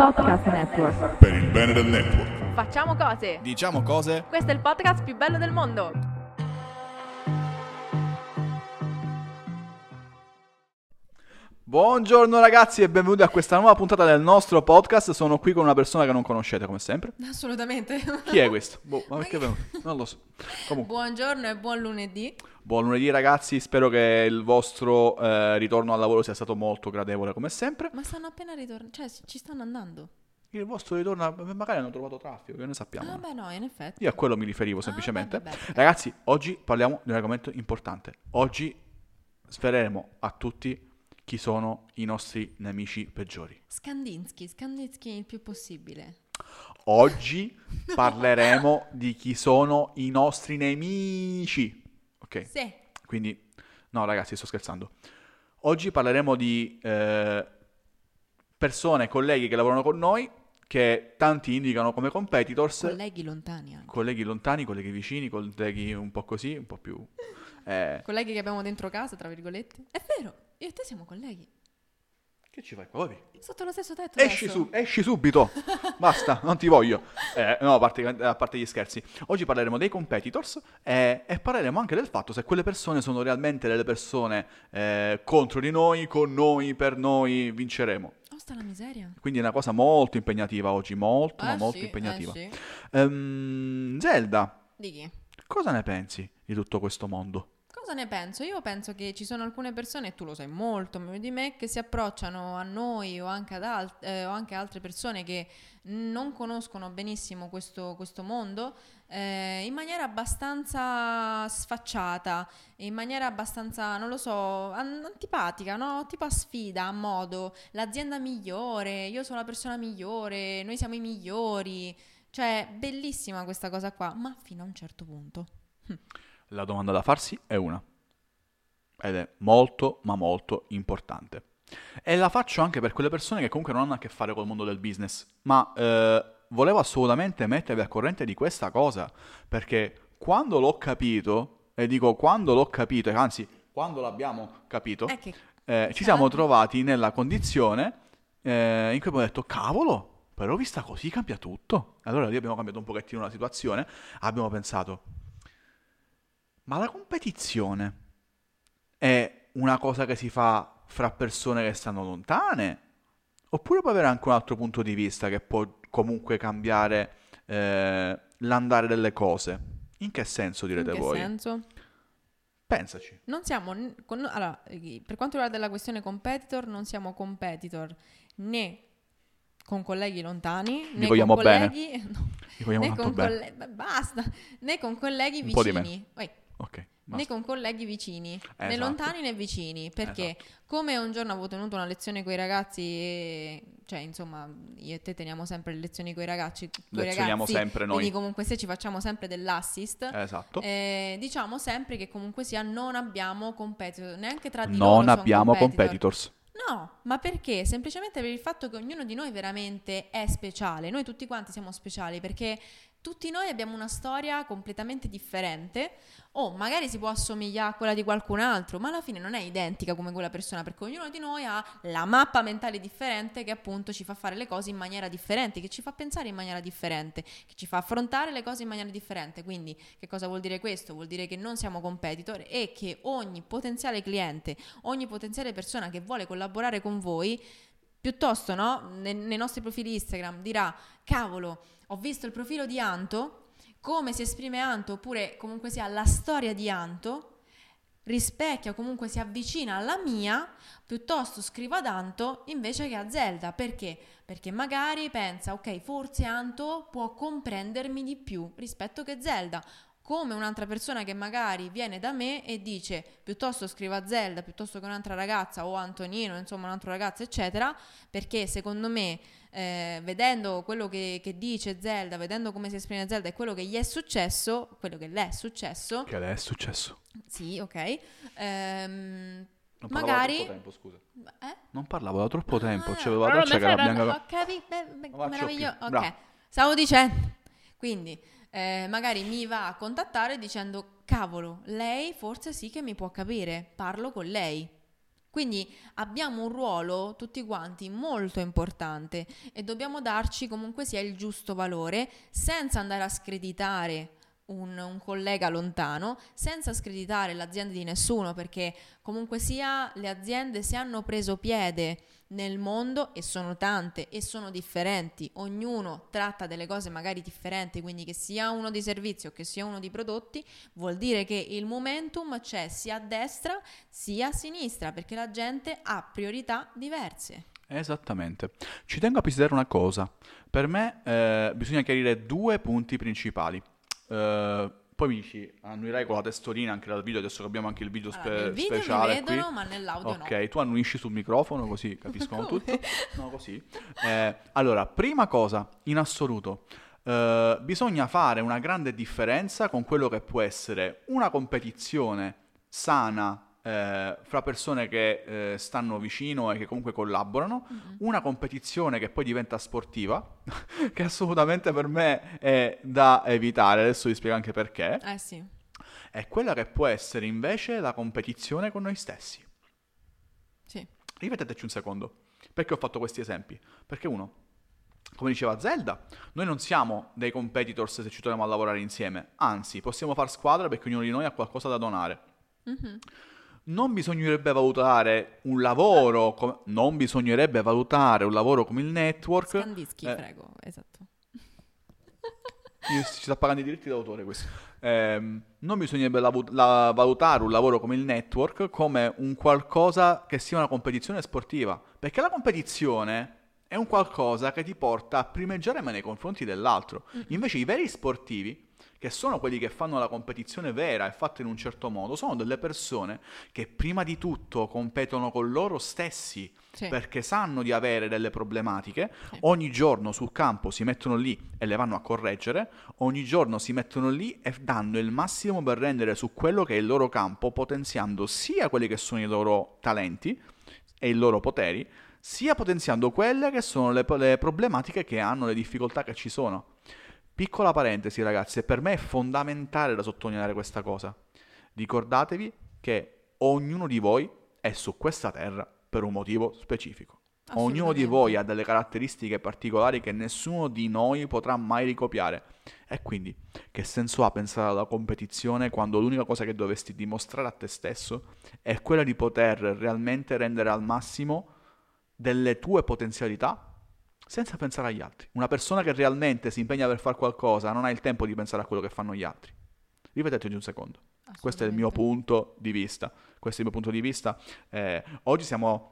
Podcast Network. per il bene del network. Facciamo cose! Diciamo cose. Questo è il podcast più bello del mondo! Buongiorno ragazzi e benvenuti a questa nuova puntata del nostro podcast. Sono qui con una persona che non conoscete come sempre. Assolutamente. Chi è questo? Boh, ma perché è venuto? Non lo so. Comunque, Buongiorno e buon lunedì. buon lunedì ragazzi, spero che il vostro eh, ritorno al lavoro sia stato molto gradevole come sempre. Ma stanno appena ritornando, cioè ci stanno andando. Il vostro ritorno, magari hanno trovato traffico, che ne sappiamo. Ah beh no, in effetti. Io a quello mi riferivo semplicemente. beh, beh, beh. Ragazzi, oggi parliamo di un argomento importante. Oggi sveleremo a tutti chi sono i nostri nemici peggiori. Skandinsky, Skandinsky il più possibile. Oggi parleremo di chi sono i nostri nemici. Ok? Sì. Quindi, no ragazzi, sto scherzando. Oggi parleremo di eh, persone, colleghi che lavorano con noi, che tanti indicano come competitors. Colleghi lontani anche. colleghi lontani, colleghi vicini, colleghi un po' così, un po' più... eh, Colleghi che abbiamo dentro casa, tra virgolette. È vero, io e te siamo colleghi. che ci fai qua? Vai. Sotto lo stesso tetto Esci, su, esci subito, basta, non ti voglio. Eh, no, a parte, a parte gli scherzi. Oggi parleremo dei competitors eh, e parleremo anche del fatto se quelle persone sono realmente delle persone eh, contro di noi, con noi, per noi, vinceremo. Oh, sta la miseria. Quindi è una cosa molto impegnativa oggi, molto, ma Eh molto sì, impegnativa. eh sì. Ehm, Zelda, Di chi? cosa ne pensi di tutto questo mondo? Cosa ne penso? Io penso che ci sono alcune persone, e tu lo sai molto meglio di me, che si approcciano a noi o anche ad alt- eh, o anche altre persone che non conoscono benissimo questo, questo mondo eh, in maniera abbastanza sfacciata, in maniera abbastanza, non lo so, an- antipatica, no? Tipo a sfida, a modo, l'azienda migliore, io sono la persona migliore, noi siamo i migliori. Cioè, bellissima questa cosa qua, ma fino a un certo punto. La domanda da farsi è una. Ed è molto, ma molto importante. E la faccio anche per quelle persone che comunque non hanno a che fare col mondo del business. Ma eh, volevo assolutamente mettervi al corrente di questa cosa. Perché quando l'ho capito, e dico quando l'ho capito, anzi, quando l'abbiamo capito, È che eh, ci siamo trovati nella condizione eh, in cui abbiamo detto, cavolo, però vista così cambia tutto. Allora lì abbiamo cambiato un pochettino la situazione, abbiamo pensato, ma la competizione è una cosa che si fa fra persone che stanno lontane? Oppure può avere anche un altro punto di vista che può comunque cambiare eh, l'andare delle cose? In che senso in direte che voi? senso? Pensaci. Non siamo, con- allora, eh, per quanto riguarda la questione competitor, non siamo competitor né con colleghi lontani, né vogliamo con bene. colleghi, no, Vi vogliamo né con bene. beh, basta, né con colleghi Un po' di vicini, Oi, Ok. Né con colleghi vicini, né Esatto. lontani né vicini, perché come un giorno avevo tenuto una lezione con i ragazzi, e- cioè insomma io e te teniamo sempre le lezioni con i ragazzi, Lezioniamo ragazzi, sempre noi. quindi comunque se ci facciamo sempre dell'assist, Esatto. eh, diciamo sempre che comunque sia non abbiamo competitor, neanche tra di non loro sono abbiamo competitor. competitors. No, ma perché? Semplicemente per il fatto che ognuno di noi veramente è speciale. Noi tutti quanti siamo speciali perché tutti noi abbiamo una storia completamente differente o magari si può assomigliare a quella di qualcun altro, ma alla fine non è identica come quella persona perché ognuno di noi ha la mappa mentale differente che appunto ci fa fare le cose in maniera differente, che ci fa pensare in maniera differente, che ci fa affrontare le cose in maniera differente. Quindi che cosa vuol dire questo? Vuol dire che non siamo competitor e che ogni potenziale cliente, ogni potenziale persona che vuole collaborare con voi piuttosto no, nei, nei nostri profili Instagram dirà cavolo, ho visto il profilo di Anto, come si esprime Anto oppure comunque sia la storia di Anto, rispecchia comunque si avvicina alla mia, piuttosto scrivo ad Anto invece che a Zelda. Perché? Perché magari pensa, ok, forse Anto può comprendermi di più rispetto che Zelda. Come un'altra persona che magari viene da me e dice piuttosto scrivo a Zelda piuttosto che un'altra ragazza o Antonino, insomma un altro ragazzo, eccetera, perché secondo me eh, vedendo quello che, che dice Zelda, vedendo come si esprime Zelda e quello che gli è successo, quello che le è successo, Che le è successo? sì, ok, ehm, Non parlavo magari... da troppo tempo, scusa. Eh? Non parlavo da troppo tempo, Ah, c'avevo la allora traccia mi che era bianca. Ho capito, meraviglioso. Ok, stavo dicendo. Quindi, eh, magari mi va a contattare dicendo, cavolo, lei forse sì che mi può capire, parlo con lei. Quindi abbiamo un ruolo tutti quanti molto importante e dobbiamo darci comunque sia il giusto valore senza andare a screditare un, un, collega lontano, senza screditare l'azienda di nessuno, perché comunque sia le aziende se hanno preso piede nel mondo e sono tante e sono differenti, ognuno tratta delle cose magari differenti, quindi che sia uno di servizi o che sia uno di prodotti, vuol dire che il momentum c'è sia a destra sia a sinistra, perché la gente ha priorità diverse. Esattamente. Ci tengo a precisare una cosa. Per me eh, bisogna chiarire due punti principali. Uh, poi mi dici, annuirai con la testolina anche dal video, adesso che abbiamo anche il video, spe- allora, nel video speciale mi vedono, qui. ma nell'audio Ok, no. tu annuisci sul microfono così capiscono tutto. No, così. Eh, allora, prima cosa, in assoluto, eh, bisogna fare una grande differenza con quello che può essere una competizione sana eh, fra persone che eh, stanno vicino e che comunque collaborano, mm-hmm. una competizione che poi diventa sportiva, che assolutamente per me è da evitare, adesso vi spiego anche perché, eh sì. è quella che può essere invece la competizione con noi stessi. Sì. Rifletteteci un secondo, perché ho fatto questi esempi? Perché uno, come diceva Zelda, noi non siamo dei competitors se ci troviamo a lavorare insieme, anzi possiamo far squadra perché ognuno di noi ha qualcosa da donare. Mm-hmm non bisognerebbe valutare un lavoro, com- non bisognerebbe valutare un lavoro come il network. Scandischi, eh, prego, esatto. ci sta pagando i diritti d'autore questo. Eh, non bisognerebbe la- la- valutare un lavoro come il network come un qualcosa che sia una competizione sportiva, perché la competizione è un qualcosa che ti porta a primeggiare nei confronti dell'altro. Invece i veri sportivi che sono quelli che fanno la competizione vera e fatta in un certo modo, sono delle persone che prima di tutto competono con loro stessi sì. perché sanno di avere delle problematiche, sì. ogni giorno sul campo si mettono lì e le vanno a correggere, ogni giorno si mettono lì e danno il massimo per rendere su quello che è il loro campo, potenziando sia quelli che sono i loro talenti e i loro poteri, sia potenziando quelle che sono le, le problematiche che hanno, le difficoltà che ci sono. Piccola parentesi ragazzi, per me è fondamentale da sottolineare questa cosa. Ricordatevi che ognuno di voi è su questa terra per un motivo specifico. Ognuno di voi ha delle caratteristiche particolari che nessuno di noi potrà mai ricopiare. E quindi, che senso ha pensare alla competizione quando l'unica cosa che dovresti dimostrare a te stesso è quella di poter realmente rendere al massimo delle tue potenzialità senza pensare agli altri. Una persona che realmente si impegna per fare qualcosa non ha il tempo di pensare a quello che fanno gli altri. Ripeteteci un secondo. Questo è il mio punto di vista. Questo è il mio punto di vista. Eh, oggi siamo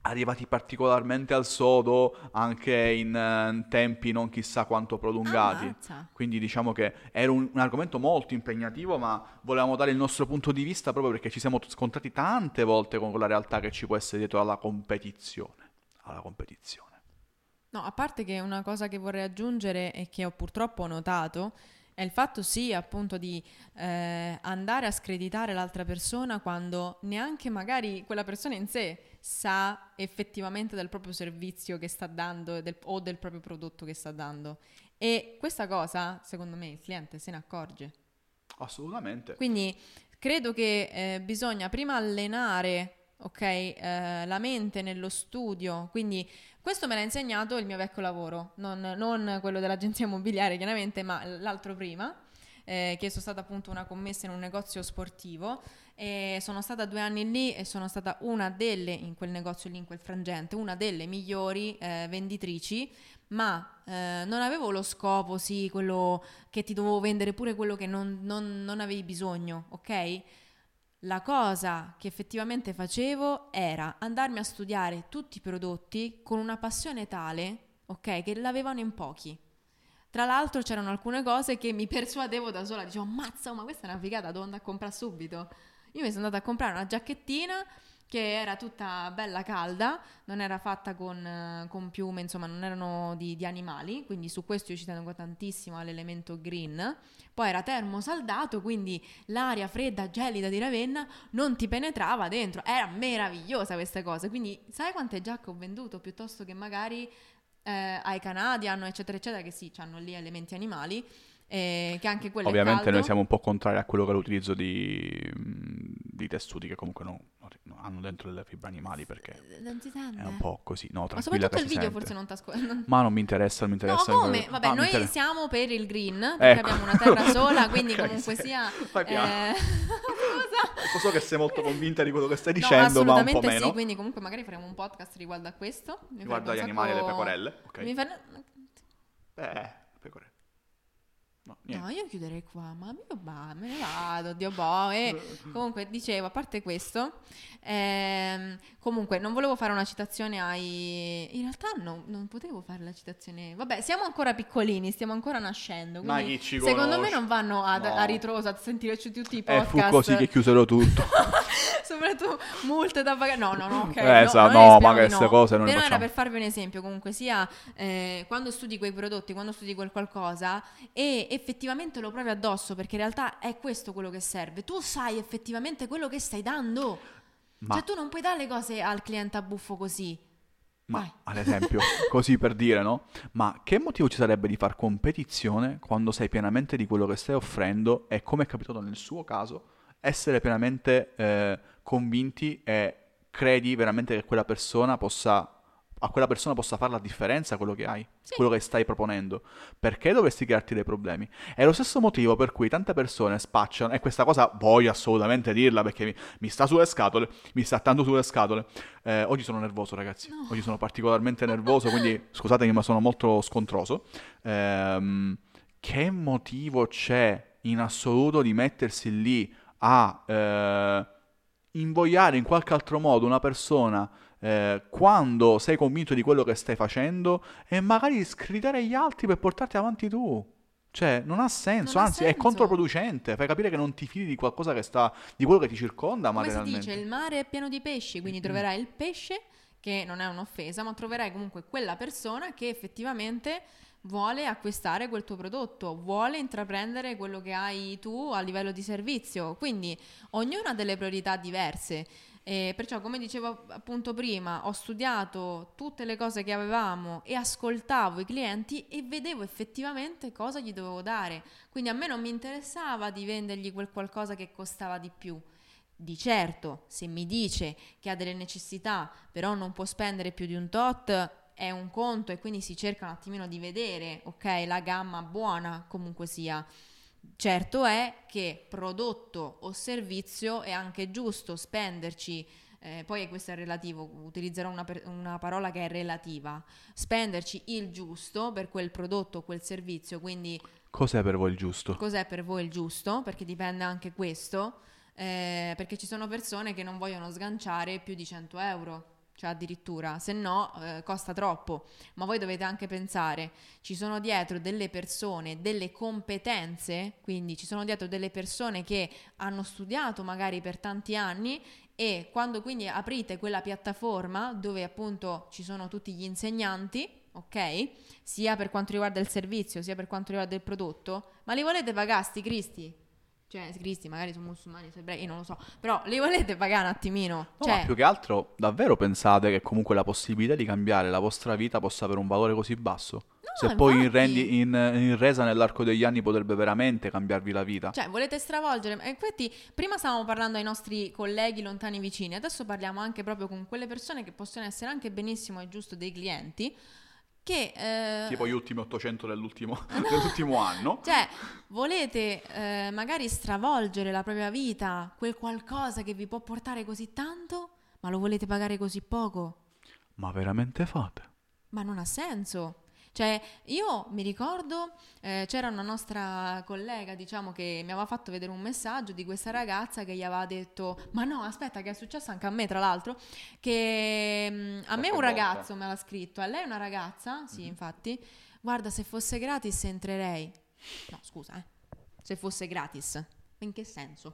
arrivati particolarmente al sodo anche in uh, tempi non chissà quanto prolungati. Ammazza. Quindi diciamo che era un, un, argomento molto impegnativo, ma volevamo dare il nostro punto di vista proprio perché ci siamo scontrati tante volte con la realtà che ci può essere dietro alla competizione. Alla competizione. No, a parte che una cosa che vorrei aggiungere e che ho purtroppo notato è il fatto sì appunto di eh, andare a screditare l'altra persona quando neanche magari quella persona in sé sa effettivamente del proprio servizio che sta dando del, o del proprio prodotto che sta dando. E questa cosa, secondo me, il cliente se ne accorge. Assolutamente. Quindi credo che eh, bisogna prima allenare ok, eh, la mente nello studio, quindi questo me l'ha insegnato il mio vecchio lavoro, non, non quello dell'agenzia immobiliare chiaramente, ma l'altro prima, eh, che sono stata appunto una commessa in un negozio sportivo e sono stata due anni lì e sono stata una delle, in quel negozio lì, in quel frangente, una delle migliori eh, venditrici, ma eh, non avevo lo scopo, sì, quello che ti dovevo vendere pure quello che non, non, non avevi bisogno, ok? La cosa che effettivamente facevo era andarmi a studiare tutti i prodotti con una passione tale, ok, che l'avevano in pochi. Tra l'altro c'erano alcune cose che mi persuadevo da sola, dicevo, mazza, ma questa è una figata, devo andare a comprare subito. Io mi sono andata a comprare una giacchettina che era tutta bella calda, non era fatta con, con piume, insomma non erano di, di, animali, quindi su questo io ci tengo tantissimo all'elemento green. Poi era termosaldato, quindi l'aria fredda, gelida di Ravenna non ti penetrava dentro, era meravigliosa questa cosa, quindi sai quante giacche ho venduto piuttosto che magari eh, ai Canadian, eccetera, eccetera, che sì, hanno lì elementi animali, eh, che anche quello Ovviamente noi siamo un po' contrari a quello che è l'utilizzo di, di tessuti che comunque non- non hanno dentro delle fibre animali perché Eh, Non si sente. è un po' così. No, Ma soprattutto il video sente. forse non ti ascolta. Ma non mi interessa, non mi No, interessa. come? Vabbè, Ah, noi siamo per il green, perché Ecco. abbiamo una terra sola, quindi comunque sia... Fai piano. eh. Lo so che sei molto convinta di quello che stai No, dicendo, ma un po' meno. sì, quindi comunque magari faremo un podcast riguardo a questo. Mi Riguardo agli animali e alle pecorelle. Ok. Mi fa- Eh, pecorelle. No. No, io chiuderei qua, ma io bah, me ne vado, Dio boh. E comunque, dicevo, a parte questo, ehm, comunque non volevo fare una citazione ai... In realtà no, non potevo fare la citazione... Vabbè, siamo ancora piccolini, stiamo ancora nascendo, Ma chi ci secondo me conosce? non vanno ad- No. a ritroso a sentirci tutti i E podcast. fu così che chiusero tutto. Soprattutto multe da pagare. No, no, no, ok. Eh, no, no, ma queste no. cose non Però era per farvi un esempio, comunque sia eh, quando studi quei prodotti, quando studi quel qualcosa e effettivamente lo provi addosso, perché in realtà è questo quello che serve. Tu sai effettivamente quello che stai dando. Ma, Cioè tu non puoi dare le cose al cliente a buffo così. ma, vai. ad esempio, così per dire, no? Ma che motivo ci sarebbe di far competizione quando sai pienamente di quello che stai offrendo e, come è capitato nel suo caso, essere pienamente eh, convinti e credi veramente che quella persona possa a quella persona possa fare la differenza quello che hai, Sì. quello che stai proponendo. Perché dovresti crearti dei problemi? È lo stesso motivo per cui tante persone spacciano, e questa cosa voglio assolutamente dirla perché mi, mi sta sulle scatole, mi sta tanto sulle scatole. Eh, oggi sono nervoso, ragazzi. No. Oggi sono particolarmente nervoso, quindi scusatemi, ma sono molto scontroso. Ehm, che motivo c'è in assoluto di mettersi lì a eh, invogliare in qualche altro modo una persona eh, quando sei convinto di quello che stai facendo e magari sgridare gli altri per portarti avanti tu? Cioè, non ha senso, Non ha anzi è senso. controproducente, fai capire che non ti fidi di qualcosa che sta, di quello che ti circonda Come si materialmente. dice, il mare è pieno di pesci, quindi troverai il pesce, che non è un'offesa, ma troverai comunque quella persona che effettivamente vuole acquistare quel tuo prodotto, vuole intraprendere quello che hai tu a livello di servizio. Quindi ognuno ha delle priorità diverse. E perciò, come dicevo appunto prima, ho studiato tutte le cose che avevamo e ascoltavo i clienti e vedevo effettivamente cosa gli dovevo dare. Quindi a me non mi interessava di vendergli quel qualcosa che costava di più. Di certo, se mi dice che ha delle necessità, però non può spendere più di un tot, è un conto e quindi si cerca un attimino di vedere, ok, la gamma buona comunque sia. Certo è che prodotto o servizio è anche giusto spenderci, eh, poi questo è relativo, utilizzerò una, per- una parola che è relativa, spenderci il giusto per quel prodotto o quel servizio, quindi Cos'è per voi il giusto? cos'è per voi il giusto, perché dipende anche questo, eh, perché ci sono persone che non vogliono sganciare più di 100 euro, cioè addirittura, se no eh, costa troppo, ma voi dovete anche pensare, ci sono dietro delle persone, delle competenze, quindi ci sono dietro delle persone che hanno studiato magari per tanti anni e quando quindi aprite quella piattaforma dove appunto ci sono tutti gli insegnanti, ok? Sia per quanto riguarda il servizio, sia per quanto riguarda il prodotto, ma li volete pagare sti cristi? Cioè, cristi magari sono musulmani, sono ebrei, io non lo so, però li volete pagare un attimino? No, cioè, ma più che altro, davvero pensate che comunque la possibilità di cambiare la vostra vita possa avere un valore così basso? Se poi in, rendi- in- in resa nell'arco degli anni potrebbe veramente cambiarvi la vita. Cioè, volete stravolgere? Infatti, prima stavamo parlando ai nostri colleghi lontani vicini, adesso parliamo anche proprio con quelle persone che possono essere anche benissimo e giusto dei clienti, che... eh, tipo gli ultimi 800 dell'ultimo, dell'ultimo anno. Cioè, volete eh, magari stravolgere la propria vita, quel qualcosa che vi può portare così tanto, ma lo volete pagare così poco? Ma veramente fate? Ma non ha senso. Cioè, io mi ricordo, eh, c'era una nostra collega, diciamo, che mi aveva fatto vedere un messaggio di questa ragazza che gli aveva detto, ma no, aspetta, che è successo anche a me, tra l'altro, che mm, a me un ragazzo me l'ha scritto, a lei una ragazza, sì, infatti, guarda, se fosse gratis entrerei. No, scusa, eh. Se fosse gratis. In che senso?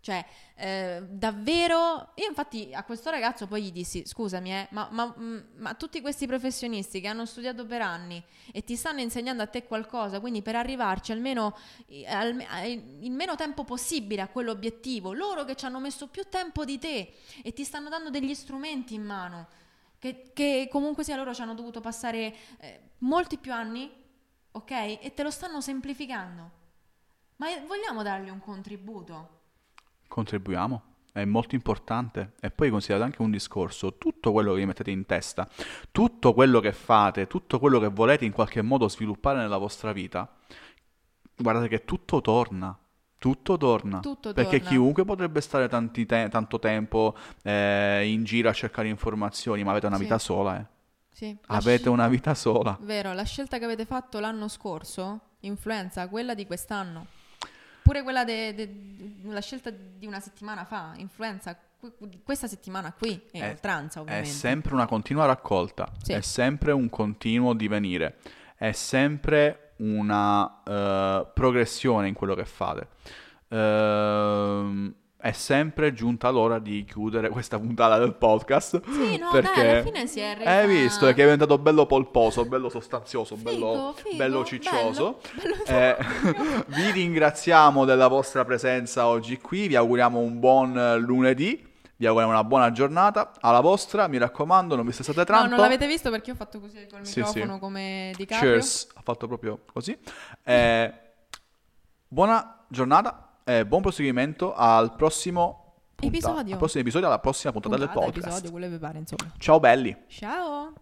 Cioè, eh, davvero, io infatti a questo ragazzo poi gli dissi, scusami, eh, ma, ma- mm, ma tutti questi professionisti che hanno studiato per anni e ti stanno insegnando a te qualcosa, quindi per arrivarci almeno al- eh, il meno tempo possibile a quell'obiettivo, loro che ci hanno messo più tempo di te e ti stanno dando degli strumenti in mano, che, che comunque sia loro ci hanno dovuto passare eh, molti più anni, ok? E te lo stanno semplificando. Ma vogliamo dargli un contributo? Contribuiamo, è molto importante. E poi considerate anche un discorso, tutto quello che vi mettete in testa, tutto quello che fate, tutto quello che volete in qualche modo sviluppare nella vostra vita, guardate che tutto torna. Tutto torna. Tutto Perché torna. chiunque potrebbe stare te- tanto tempo eh, in giro a cercare informazioni, ma avete una Sì. vita sola, eh. Sì. Avete sci- una vita sola. Vero, la scelta che avete fatto l'anno scorso influenza quella di quest'anno. Pure quella de- de- la scelta di una settimana fa influenza que- questa settimana qui e È- oltranza È ovviamente. sempre una continua raccolta, Sì. è sempre un continuo divenire, è sempre una eh, progressione in quello che fate. Ehm, è sempre giunta l'ora di chiudere questa puntata del podcast. Sì, no, perché dai, alla fine si è resa... Hai visto che è diventato bello polposo, bello sostanzioso, bello, Figo, figo, bello ciccioso. bello, Eh, vi ringraziamo della vostra presenza oggi qui, vi auguriamo un buon eh, lunedì, vi auguriamo una buona giornata, alla vostra, mi raccomando, non vi stressate No, tanto. non l'avete visto perché ho fatto così col Sì, microfono sì. come di Caprio. Cheers, ha fatto proprio così. Eh, buona giornata e buon proseguimento al prossimo punta- Episodio. al prossimo episodio, alla prossima puntata, Puntata, del podcast. episodio, quello che vi pare, insomma. Ciao belli. Ciao!